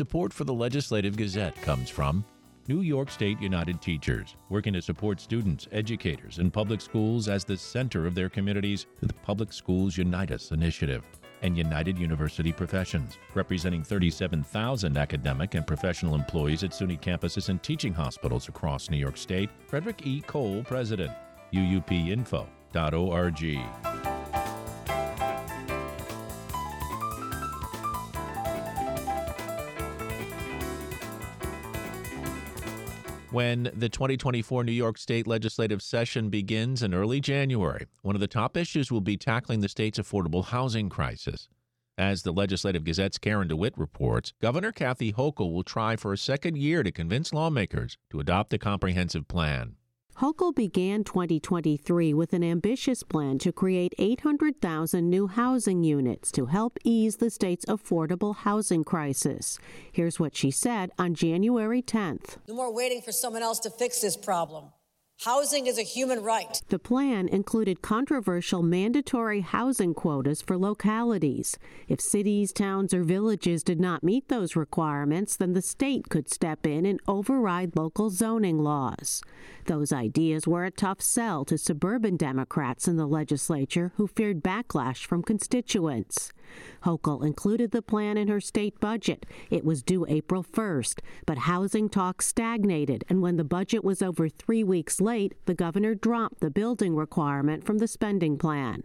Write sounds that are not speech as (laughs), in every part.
Support for the Legislative Gazette comes from New York State United Teachers, working to support students, educators, and public schools as the center of their communities through the Public Schools Unite Us initiative. And United University Professions, representing 37,000 academic and professional employees at SUNY campuses and teaching hospitals across New York State. Frederick E. Kowal, President, UUPinfo.org. when the 2024 New York State legislative session begins in early January. One of the top issues will be tackling the state's affordable housing crisis. As the Legislative Gazette's Karen DeWitt reports, Governor Kathy Hochul will try for a second year to convince lawmakers to adopt a comprehensive plan. Hochul began 2023 with an ambitious plan to create 800,000 new housing units to help ease the state's affordable housing crisis. Here's what she said on January 10th. No more waiting for someone else to fix this problem. Housing is a human right. The plan included controversial mandatory housing quotas for localities. If cities, towns, or villages did not meet those requirements, then the state could step in and override local zoning laws. Those ideas were a tough sell to suburban Democrats in the legislature who feared backlash from constituents. Hochul included the plan in her state budget. It was due April 1st, but housing talks stagnated, and when the budget was over three weeks late, the governor dropped the building requirement from the spending plan.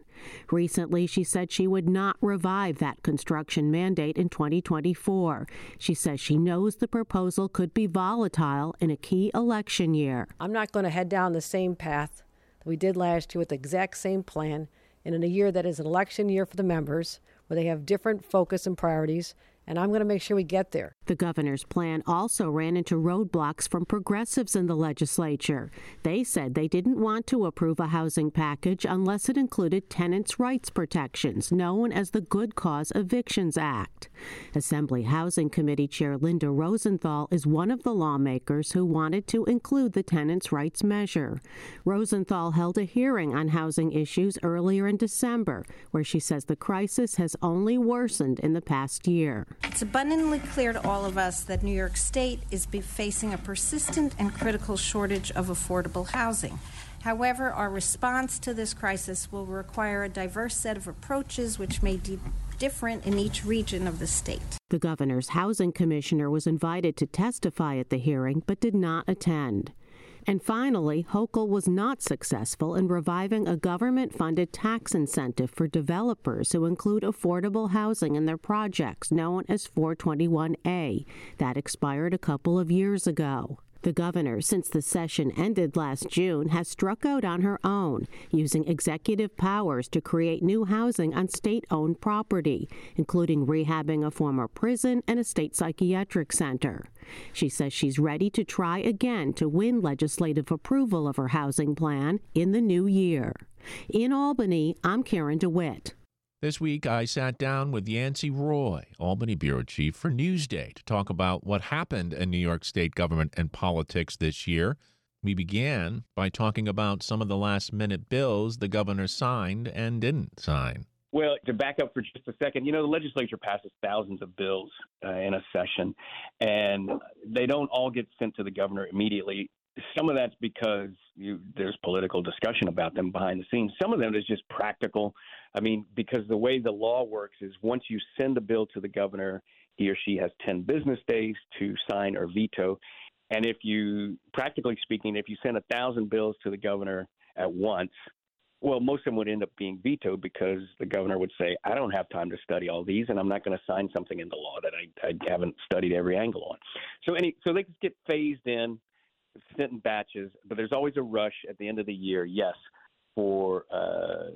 Recently, she said she would not revive that construction mandate in 2024. She says she knows the proposal could be volatile in a key election year. I'm not going to head down the same path that we did last year with the exact same plan. And in a year that is an election year for the members, where they have different focus and priorities and I'm going to make sure we get there. The governor's plan also ran into roadblocks from progressives in the legislature. They said they didn't want to approve a housing package unless it included tenants' rights protections, known as the Good Cause Evictions Act. Assembly Housing Committee Chair Linda Rosenthal is one of the lawmakers who wanted to include the tenants' rights measure. Rosenthal held a hearing on housing issues earlier in December, where she says the crisis has only worsened in the past year. It's abundantly clear to all of us that New York State is facing a persistent and critical shortage of affordable housing. However, our response to this crisis will require a diverse set of approaches which may be different in each region of the state. The governor's housing commissioner was invited to testify at the hearing but did not attend. And finally, Hochul was not successful in reviving a government funded tax incentive for developers who include affordable housing in their projects, known as 421A. That expired a couple of years ago. The governor, since the session ended last June, has struck out on her own, using executive powers to create new housing on state owned property, including rehabbing a former prison and a state psychiatric center. She says she's ready to try again to win legislative approval of her housing plan in the new year. In Albany, I'm Karen DeWitt. This week, I sat down with Yancey Roy, Albany Bureau Chief for Newsday, to talk about what happened in New York State government and politics this year. We began by talking about some of the last minute bills the governor signed and didn't sign. Well, to back up for just a second, you know, the legislature passes thousands of bills uh, in a session, and they don't all get sent to the governor immediately some of that's because you, there's political discussion about them behind the scenes. Some of them is just practical. I mean, because the way the law works is once you send a bill to the governor, he or she has 10 business days to sign or veto. And if you, practically speaking, if you send a thousand bills to the governor at once, well, most of them would end up being vetoed because the governor would say, I don't have time to study all these, and I'm not going to sign something into law that I, I haven't studied every angle on. So, any, so they just get phased in sent in batches, but there's always a rush at the end of the year, yes, for uh,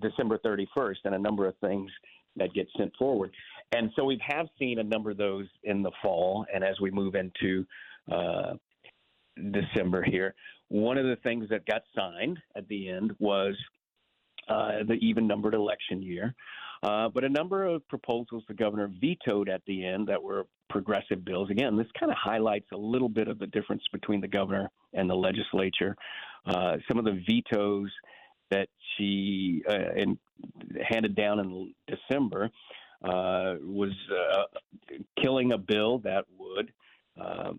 December 31st and a number of things that get sent forward. And so we have seen a number of those in the fall and as we move into uh, December here. One of the things that got signed at the end was uh, the even numbered election year. Uh, but a number of proposals the governor vetoed at the end that were progressive bills. Again, this kind of highlights a little bit of the difference between the governor and the legislature. Uh, some of the vetoes that she uh, in, handed down in December uh, was uh, killing a bill that would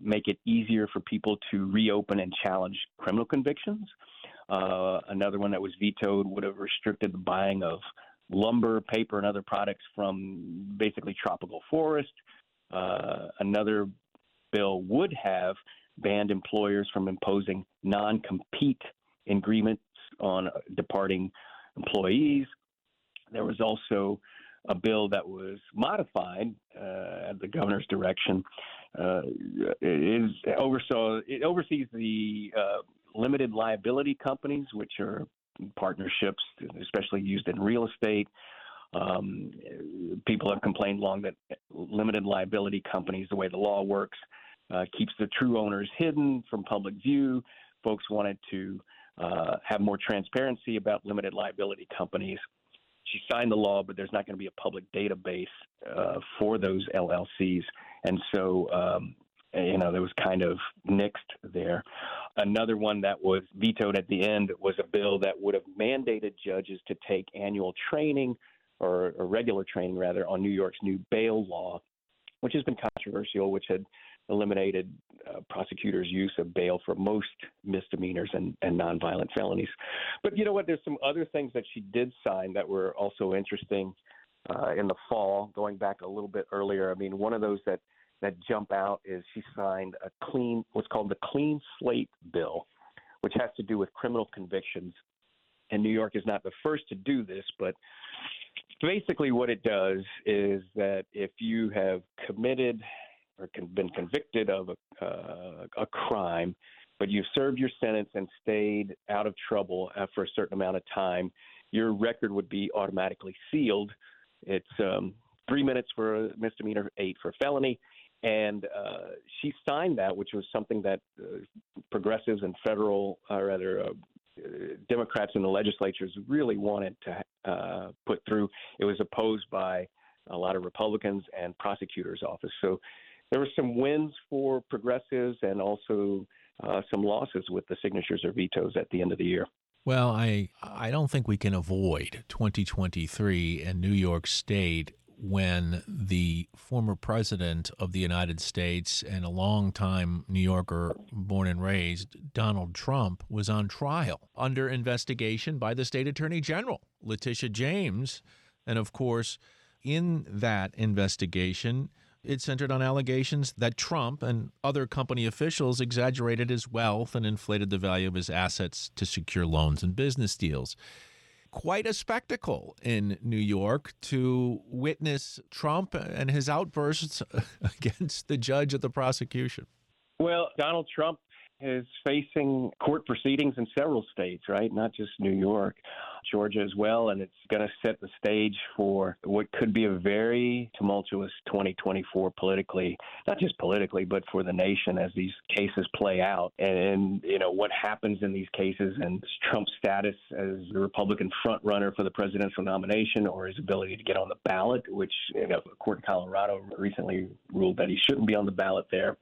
make it easier for people to reopen and challenge criminal convictions. Another one that was vetoed would have restricted the buying of lumber, paper, and other products from basically tropical forest. Uh, another bill would have banned employers from imposing non compete agreements on departing employees. There was also a bill that was modified uh, at the governor's direction. Uh, it, is, oversaw, it oversees the uh, limited liability companies, which are partnerships, especially used in real estate. Um, people have complained long that limited liability companies, the way the law works, uh, keeps the true owners hidden from public view. Folks wanted to uh, have more transparency about limited liability companies. She signed the law, but there's not going to be a public database uh, for those LLCs, and so um, you know there was kind of nixed there. Another one that was vetoed at the end was a bill that would have mandated judges to take annual training or, or regular training rather on New York's new bail law, which has been controversial, which had eliminated uh, prosecutors' use of bail for most misdemeanors and, and nonviolent felonies. But you know what? There's some other things that she did sign that were also interesting uh, in the fall, going back a little bit earlier. I mean, one of those that that jump out is she signed a clean, what's called the Clean Slate Bill, which has to do with criminal convictions. And New York is not the first to do this, but basically what it does is that if you have committed or been convicted of a, uh, a crime, but you've served your sentence and stayed out of trouble for a certain amount of time, your record would be automatically sealed. It's um, three minutes for a misdemeanor, eight for a felony. And uh, she signed that, which was something that uh, progressives and federal, or rather, uh, Democrats in the legislatures really wanted to uh, put through. It was opposed by a lot of Republicans and prosecutors' office. So there were some wins for progressives and also uh, some losses with the signatures or vetoes at the end of the year. Well, I I don't think we can avoid 2023 and New York State when the former president of the United States and a longtime New Yorker born and raised, Donald Trump, was on trial under investigation by the state attorney general, Letitia James. And of course, in that investigation, it centered on allegations that Trump and other company officials exaggerated his wealth and inflated the value of his assets to secure loans and business deals quite a spectacle in New York to witness Trump and his outbursts (laughs) against the judge of the prosecution. Well, Donald Trump is facing court proceedings in several states, right? Not just New York, Georgia as well. And it's going to set the stage for what could be a very tumultuous 2024 politically, not just politically, but for the nation as these cases play out. And, you know, what happens in these cases and Trump's status as the Republican frontrunner for the presidential nomination or his ability to get on the ballot, which you know, a court in Colorado recently ruled that he shouldn't be on the ballot there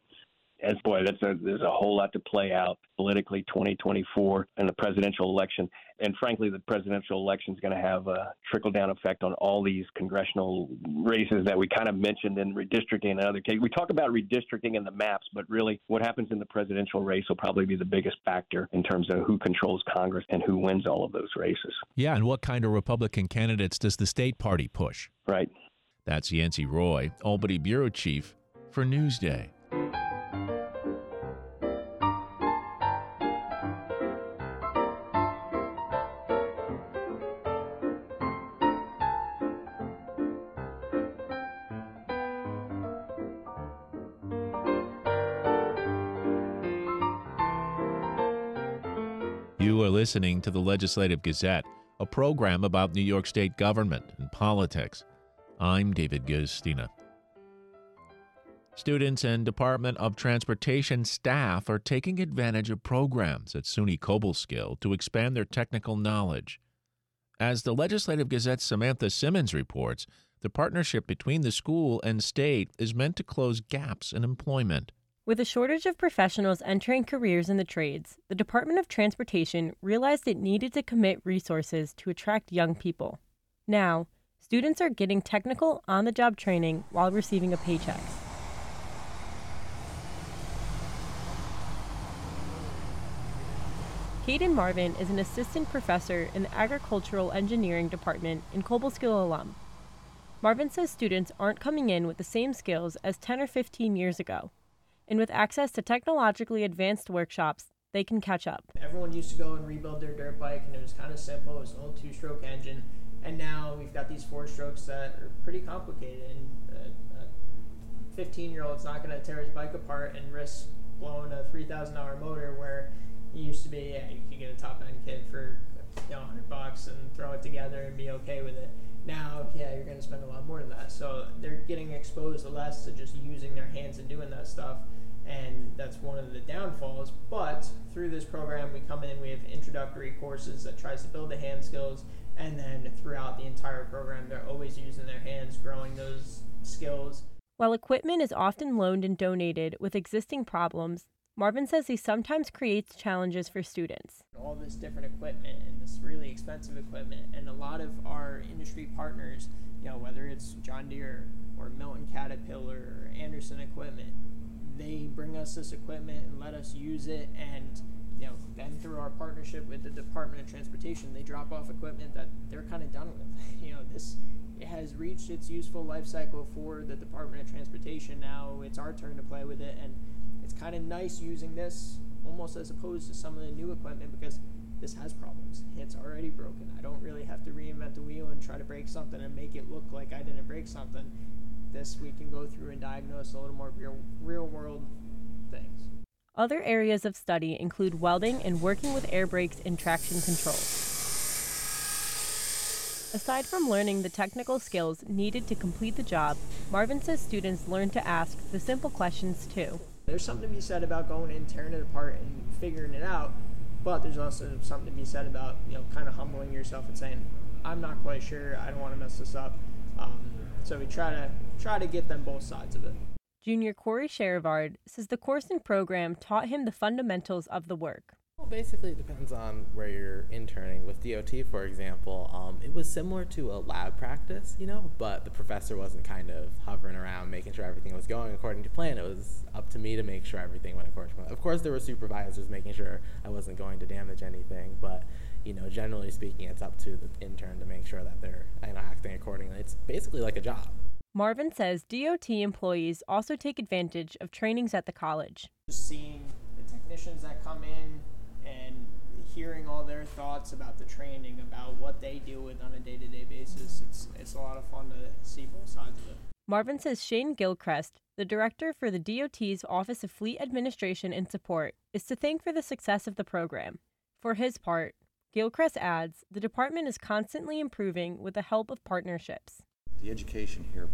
as boy, that's a, there's a whole lot to play out politically 2024 and the presidential election. And frankly, the presidential election is going to have a trickle down effect on all these congressional races that we kind of mentioned in redistricting and other cases. We talk about redistricting in the maps, but really what happens in the presidential race will probably be the biggest factor in terms of who controls Congress and who wins all of those races. Yeah, and what kind of Republican candidates does the state party push? Right. That's Yancey Roy, Albany Bureau Chief for Newsday. You are listening to the Legislative Gazette, a program about New York State government and politics. I'm David Guistina. Students and Department of Transportation staff are taking advantage of programs at SUNY Cobleskill to expand their technical knowledge. As the Legislative Gazette's Samantha Simmons reports, the partnership between the school and state is meant to close gaps in employment. With a shortage of professionals entering careers in the trades, the Department of Transportation realized it needed to commit resources to attract young people. Now, Students are getting technical on the job training while receiving a paycheck. Caden Marvin is an assistant professor in the agricultural engineering department in Cobleskill alum. Marvin says students aren't coming in with the same skills as 10 or 15 years ago. And with access to technologically advanced workshops, they can catch up. Everyone used to go and rebuild their dirt bike, and it was kind of simple. It was an old two stroke engine. And now we've got these four strokes that are pretty complicated. And a 15 year old's not going to tear his bike apart and risk blowing a $3,000 motor where it used to be, yeah, you could get a top end kit for you know 100 bucks and throw it together and be okay with it. Now, yeah, you're going to spend a lot more than that. So they're getting exposed less to just using their hands and doing that stuff and that's one of the downfalls. But through this program, we come in, we have introductory courses that tries to build the hand skills, and then throughout the entire program, they're always using their hands, growing those skills. While equipment is often loaned and donated with existing problems, Marvin says he sometimes creates challenges for students. All this different equipment and this really expensive equipment, and a lot of our industry partners, you know, whether it's John Deere or Milton Caterpillar or Anderson Equipment, they bring us this equipment and let us use it and you know then through our partnership with the department of transportation they drop off equipment that they're kind of done with. (laughs) You know this it has reached its useful life cycle for the department of transportation. Now it's our turn to play with it and it's kind of nice using this almost as opposed to some of the new equipment because this has problems. It's already broken. I don't really have to reinvent the wheel and try to break something and make it look like i didn't break something this, we can go through and diagnose a little more real, real world things. Other areas of study include welding and working with air brakes and traction control. Aside from learning the technical skills needed to complete the job, Marvin says students learn to ask the simple questions too. There's something to be said about going in, tearing it apart, and figuring it out, but there's also something to be said about you know kind of humbling yourself and saying, "I'm not quite sure. I don't want to mess this up." Um, so we try to try to get them both sides of it. Junior Corey Sherivard says the course and program taught him the fundamentals of the work. Well, basically, it depends on where you're interning. With DOT, for example, um, it was similar to a lab practice, you know, but the professor wasn't kind of hovering around making sure everything was going according to plan. It was up to me to make sure everything went according to plan. Of course, there were supervisors making sure I wasn't going to damage anything, but you know, generally speaking, it's up to the intern to make sure that they're you know, acting accordingly. It's basically like a job. Marvin says DOT employees also take advantage of trainings at the college. Just seeing the technicians that come in and hearing all their thoughts about the training, about what they deal with on a day to day basis, it's, it's a lot of fun to see both sides of it. Marvin says Shane Gilchrist, the director for the DOT's Office of Fleet Administration and Support, is to thank for the success of the program. For his part, Gilchrist adds the department is constantly improving with the help of partnerships. The education here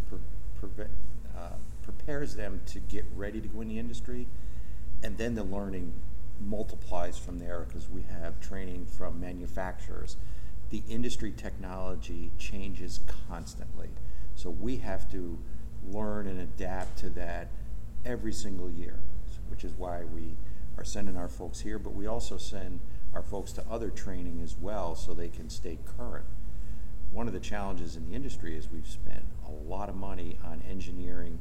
uh, prepares them to get ready to go in the industry, and then the learning multiplies from there because we have training from manufacturers. The industry technology changes constantly, so we have to learn and adapt to that every single year, which is why we are sending our folks here, but we also send our folks to other training as well so they can stay current. One of the challenges in the industry is we've spent a lot of money on engineering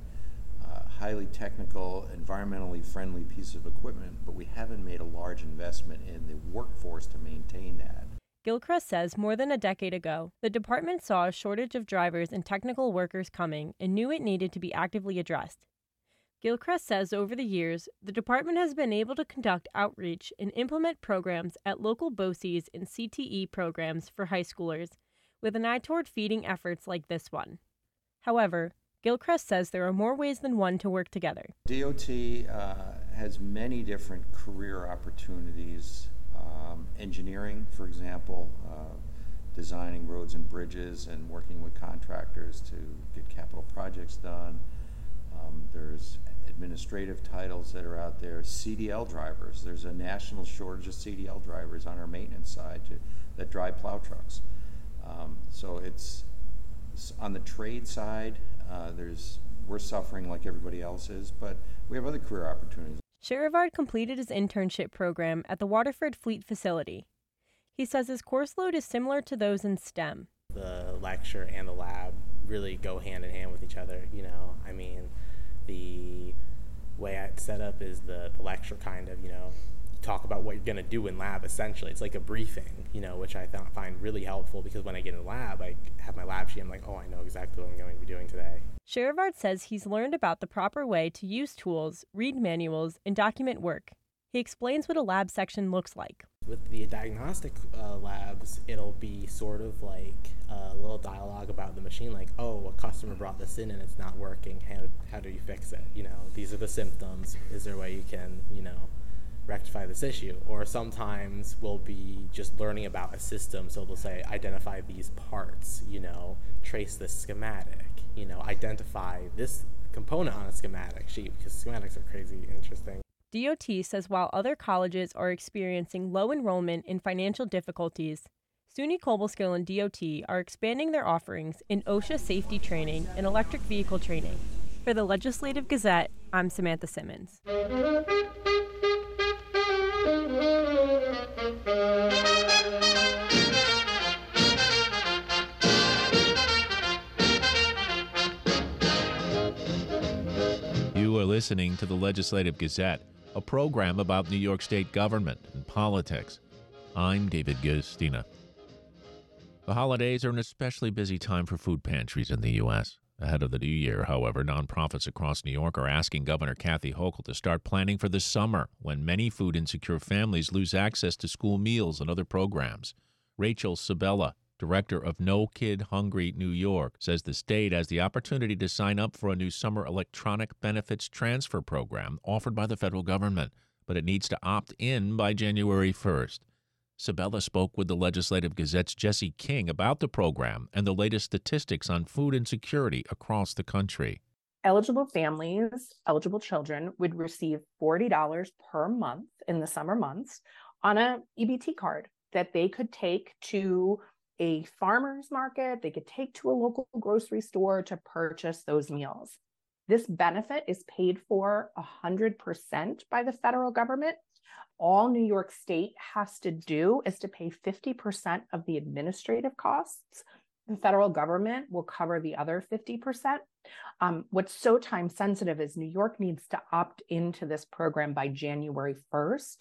uh, highly technical, environmentally friendly piece of equipment, but we haven't made a large investment in the workforce to maintain that. Gilchrist says more than a decade ago, the department saw a shortage of drivers and technical workers coming and knew it needed to be actively addressed. Gilchrist says over the years, the department has been able to conduct outreach and implement programs at local BOCES and CTE programs for high schoolers, with an eye toward feeding efforts like this one. However, Gilchrist says there are more ways than one to work together. DOT uh, has many different career opportunities. Um, engineering, for example, uh, designing roads and bridges and working with contractors to get capital projects done. Um, there's administrative titles that are out there. CDL drivers. There's a national shortage of CDL drivers on our maintenance side to, that drive plow trucks. Um, so it's, it's, on the trade side. Uh, there's we're suffering like everybody else is, but we have other career opportunities. Sherivard completed his internship program at the Waterford Fleet facility. He says his course load is similar to those in STEM. The lecture and the lab really go hand in hand with each other, you know. I mean, the way it's set up is the, the lecture kind of, you know, talk about what you're going to do in lab essentially. It's like a briefing, you know, which I th- find really helpful because when I get in the lab, I have my lab sheet. I'm like, oh, I know exactly what I'm going to be doing today. Sherivard says he's learned about the proper way to use tools, read manuals, and document work. He explains what a lab section looks like. With the diagnostic uh, labs, it'll be sort of like a little dialogue about the machine, like, oh, a customer brought this in and it's not working. How, how do you fix it? You know, these are the symptoms. Is there a way you can, you know, rectify this issue. Or sometimes we'll be just learning about a system, so they'll say, identify these parts, you know, trace this schematic, you know, identify this component on a schematic sheet because schematics are crazy interesting. DOT says while other colleges are experiencing low enrollment and financial difficulties, SUNY Cobleskill and DOT are expanding their offerings in OSHA safety training and electric vehicle training. For the Legislative Gazette, I'm Samantha Simmons. You are listening to the Legislative Gazette, a program about New York State government and politics. I'm David Guistina. The holidays are an especially busy time for food pantries in the U.S. Ahead of the new year, however, nonprofits across New York are asking Governor Kathy Hochul to start planning for the summer when many food insecure families lose access to school meals and other programs. Rachel Sabella, director of No Kid Hungry New York, says the state has the opportunity to sign up for a new summer electronic benefits transfer program offered by the federal government, but it needs to opt in by January 1st. Sabella spoke with the Legislative Gazette's Jesse King about the program and the latest statistics on food insecurity across the country. Eligible families, eligible children would receive $40 per month in the summer months on a EBT card that they could take to a farmer's market, they could take to a local grocery store to purchase those meals. This benefit is paid for 100% by the federal government. All New York State has to do is to pay 50% of the administrative costs. The federal government will cover the other 50%. Um, what's so time sensitive is New York needs to opt into this program by January 1st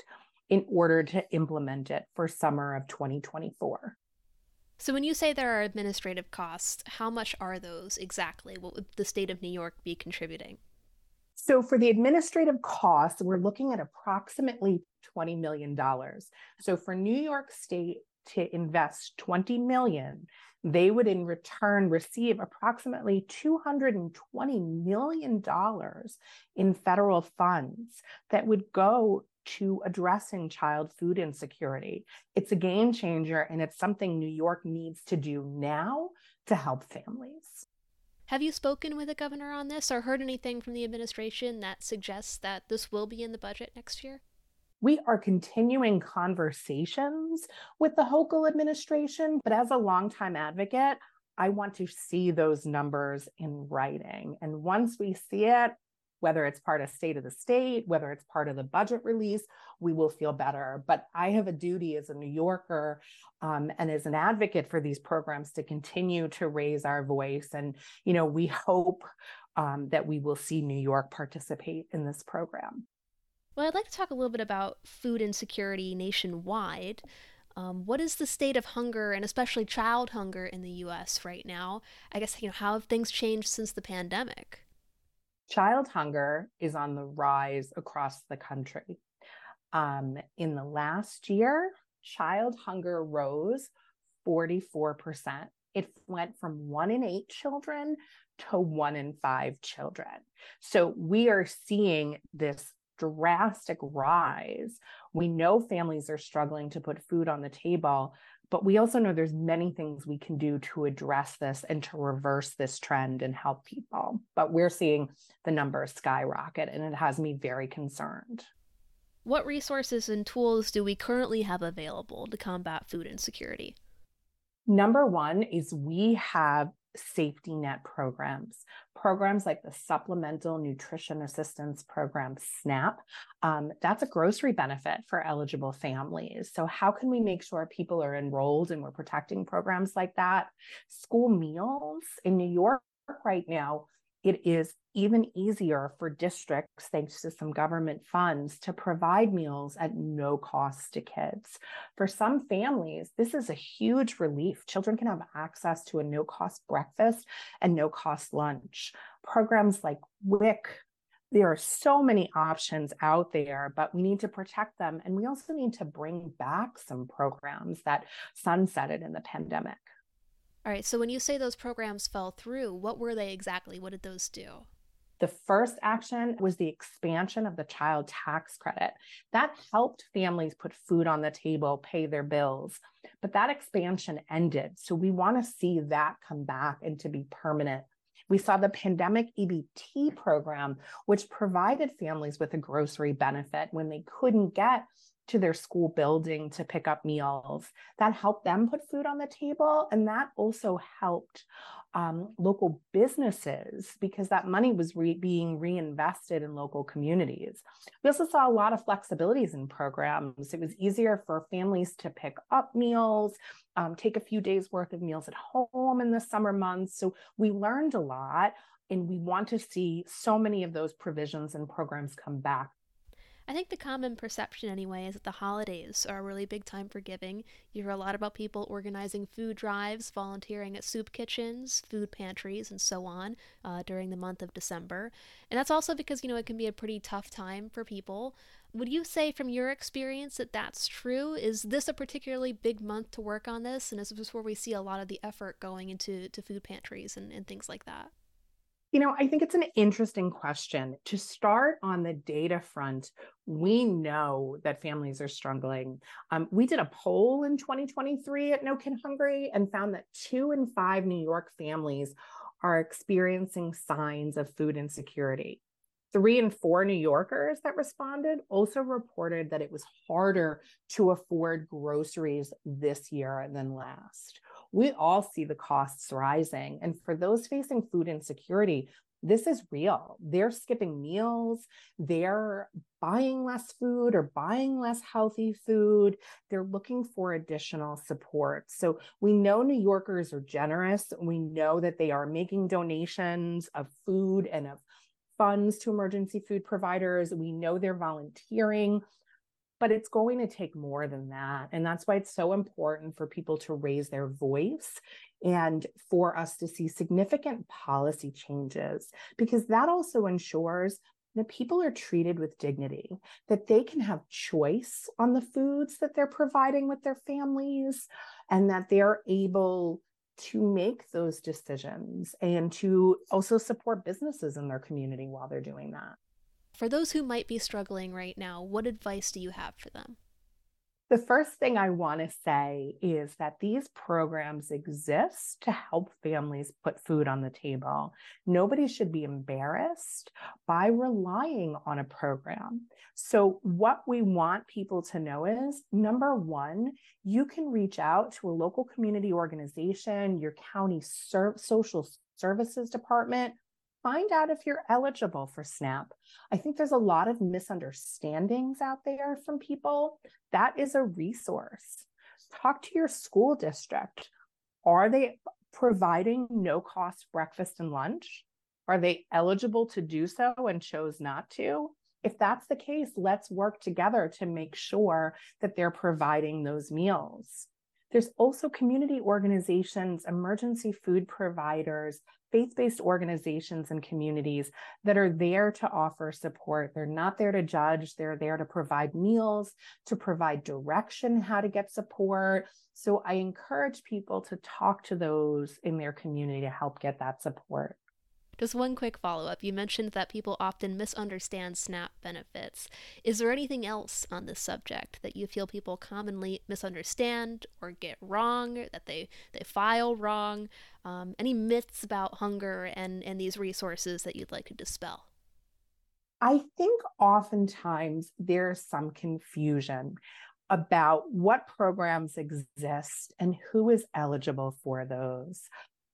in order to implement it for summer of 2024. So, when you say there are administrative costs, how much are those exactly? What would the state of New York be contributing? So, for the administrative costs, we're looking at approximately $20 million. So, for New York State to invest 20 million, they would in return receive approximately $220 million in federal funds that would go to addressing child food insecurity. It's a game changer, and it's something New York needs to do now to help families. Have you spoken with the governor on this or heard anything from the administration that suggests that this will be in the budget next year? We are continuing conversations with the Hochul administration, but as a longtime advocate, I want to see those numbers in writing. And once we see it, whether it's part of state of the state, whether it's part of the budget release, we will feel better. But I have a duty as a New Yorker um, and as an advocate for these programs to continue to raise our voice. And, you know, we hope um, that we will see New York participate in this program. Well, I'd like to talk a little bit about food insecurity nationwide. Um, what is the state of hunger and especially child hunger in the U.S. right now? I guess you know how have things changed since the pandemic? Child hunger is on the rise across the country. Um, in the last year, child hunger rose 44%. It went from one in eight children to one in five children. So we are seeing this drastic rise. We know families are struggling to put food on the table, but we also know there's many things we can do to address this and to reverse this trend and help people but we're seeing the numbers skyrocket and it has me very concerned. What resources and tools do we currently have available to combat food insecurity? Number one is we have safety net programs, programs like the Supplemental Nutrition Assistance Program, SNAP. Um, that's a grocery benefit for eligible families. So, how can we make sure people are enrolled and we're protecting programs like that? School meals in New York right now it is even easier for districts, thanks to some government funds, to provide meals at no cost to kids. For some families, this is a huge relief. Children can have access to a no cost breakfast and no cost lunch. Programs like WIC, there are so many options out there, but we need to protect them. And we also need to bring back some programs that sunsetted in the pandemic. All right, so when you say those programs fell through, what were they exactly? What did those do? The first action was the expansion of the child tax credit. That helped families put food on the table, pay their bills. But that expansion ended. So we want to see that come back and to be permanent. We saw the pandemic EBT program, which provided families with a grocery benefit when they couldn't get to their school building to pick up meals. That helped them put food on the table. And that also helped um, local businesses because that money was re- being reinvested in local communities. We also saw a lot of flexibilities in programs. It was easier for families to pick up meals, um, take a few days worth of meals at home in the summer months. So we learned a lot. And we want to see so many of those provisions and programs come back I think the common perception, anyway, is that the holidays are a really big time for giving. You hear a lot about people organizing food drives, volunteering at soup kitchens, food pantries, and so on uh, during the month of December. And that's also because, you know, it can be a pretty tough time for people. Would you say, from your experience, that that's true? Is this a particularly big month to work on this? And is this where we see a lot of the effort going into to food pantries and, and things like that? You know, I think it's an interesting question. To start on the data front, we know that families are struggling. Um, we did a poll in 2023 at No Kid Hungry and found that two in five New York families are experiencing signs of food insecurity. Three in four New Yorkers that responded also reported that it was harder to afford groceries this year than last we all see the costs rising. And for those facing food insecurity, this is real. They're skipping meals, they're buying less food or buying less healthy food. They're looking for additional support. So we know New Yorkers are generous. We know that they are making donations of food and of funds to emergency food providers. We know they're volunteering but it's going to take more than that. And that's why it's so important for people to raise their voice and for us to see significant policy changes, because that also ensures that people are treated with dignity, that they can have choice on the foods that they're providing with their families, and that they're able to make those decisions and to also support businesses in their community while they're doing that. For those who might be struggling right now, what advice do you have for them? The first thing I want to say is that these programs exist to help families put food on the table. Nobody should be embarrassed by relying on a program. So, what we want people to know is number one, you can reach out to a local community organization, your county ser- social services department, find out if you're eligible for SNAP. I think there's a lot of misunderstandings out there from people. That is a resource. Talk to your school district. Are they providing no cost breakfast and lunch? Are they eligible to do so and chose not to? If that's the case, let's work together to make sure that they're providing those meals. There's also community organizations, emergency food providers, faith based organizations and communities that are there to offer support. They're not there to judge, they're there to provide meals, to provide direction how to get support. So I encourage people to talk to those in their community to help get that support. Just one quick follow up. You mentioned that people often misunderstand SNAP benefits. Is there anything else on this subject that you feel people commonly misunderstand or get wrong, that they, they file wrong? Um, any myths about hunger and, and these resources that you'd like to dispel? I think oftentimes there's some confusion about what programs exist and who is eligible for those.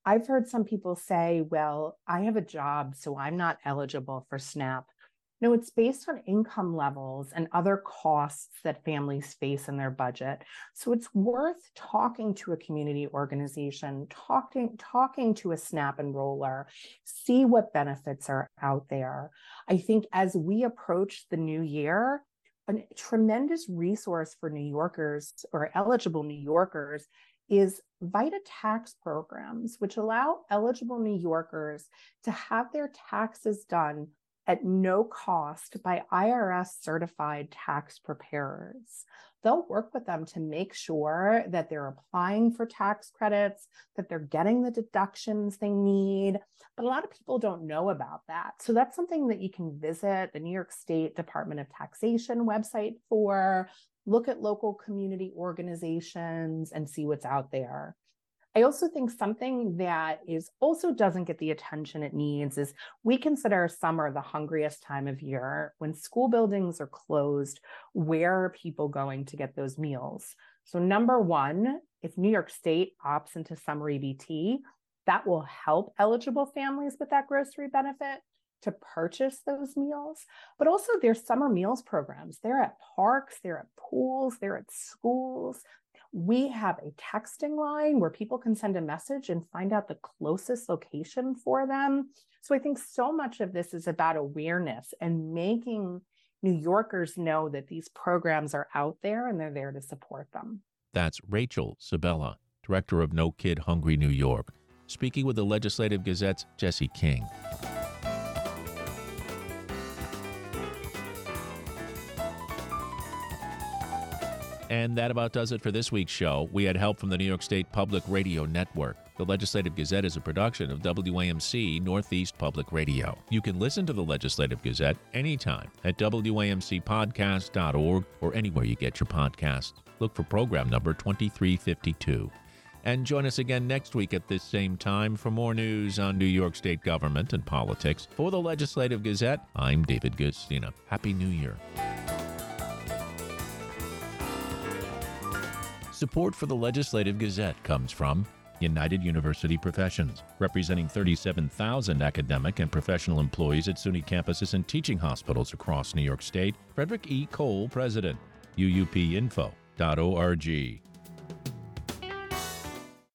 I've heard some people say, well, I have a job, so I'm not eligible for SNAP. No, it's based on income levels and other costs that families face in their budget. So it's worth talking to a community organization, talking, talking to a SNAP enroller, see what benefits are out there. I think as we approach the new year, a tremendous resource for New Yorkers or eligible New Yorkers is VITA tax programs, which allow eligible New Yorkers to have their taxes done at no cost by IRS certified tax preparers. They'll work with them to make sure that they're applying for tax credits, that they're getting the deductions they need. But a lot of people don't know about that. So that's something that you can visit the New York State Department of Taxation website for, look at local community organizations and see what's out there. I also think something that is also doesn't get the attention it needs is we consider summer the hungriest time of year when school buildings are closed. Where are people going to get those meals? So, number one, if New York State opts into summer EBT, that will help eligible families with that grocery benefit to purchase those meals. But also, there's summer meals programs. They're at parks, they're at pools, they're at schools. We have a texting line where people can send a message and find out the closest location for them. So I think so much of this is about awareness and making New Yorkers know that these programs are out there and they're there to support them. That's Rachel Sabella, director of No Kid Hungry New York, speaking with the Legislative Gazette's Jesse King. And that about does it for this week's show. We had help from the New York State Public Radio Network. The Legislative Gazette is a production of WAMC Northeast Public Radio. You can listen to the Legislative Gazette anytime at WAMCpodcast.org or anywhere you get your podcasts. Look for program number 2352. And join us again next week at this same time for more news on New York State government and politics. For the Legislative Gazette, I'm David Guistina. Happy New Year. Support for the Legislative Gazette comes from United University Professions, representing 37,000 academic and professional employees at SUNY campuses and teaching hospitals across New York State. Frederick E. Kowal, President, uupinfo.org.